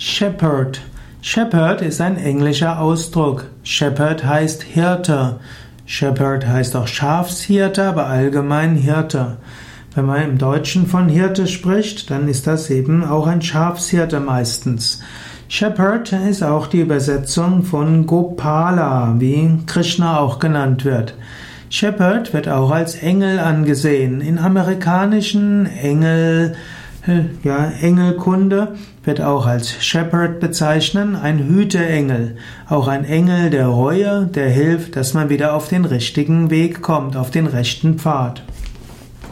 Shepherd. Shepherd ist ein englischer Ausdruck. Shepherd heißt Hirte. Shepherd heißt auch Schafshirte, aber allgemein Hirte. Wenn man im Deutschen von Hirte spricht, dann ist das eben auch ein Schafshirte meistens. Shepherd ist auch die Übersetzung von Gopala, wie Krishna auch genannt wird. Shepherd wird auch als Engel angesehen. In amerikanischen Engel ja, Engelkunde wird auch als Shepherd bezeichnen, ein Hüteengel, auch ein Engel der Reue, der hilft, dass man wieder auf den richtigen Weg kommt, auf den rechten Pfad.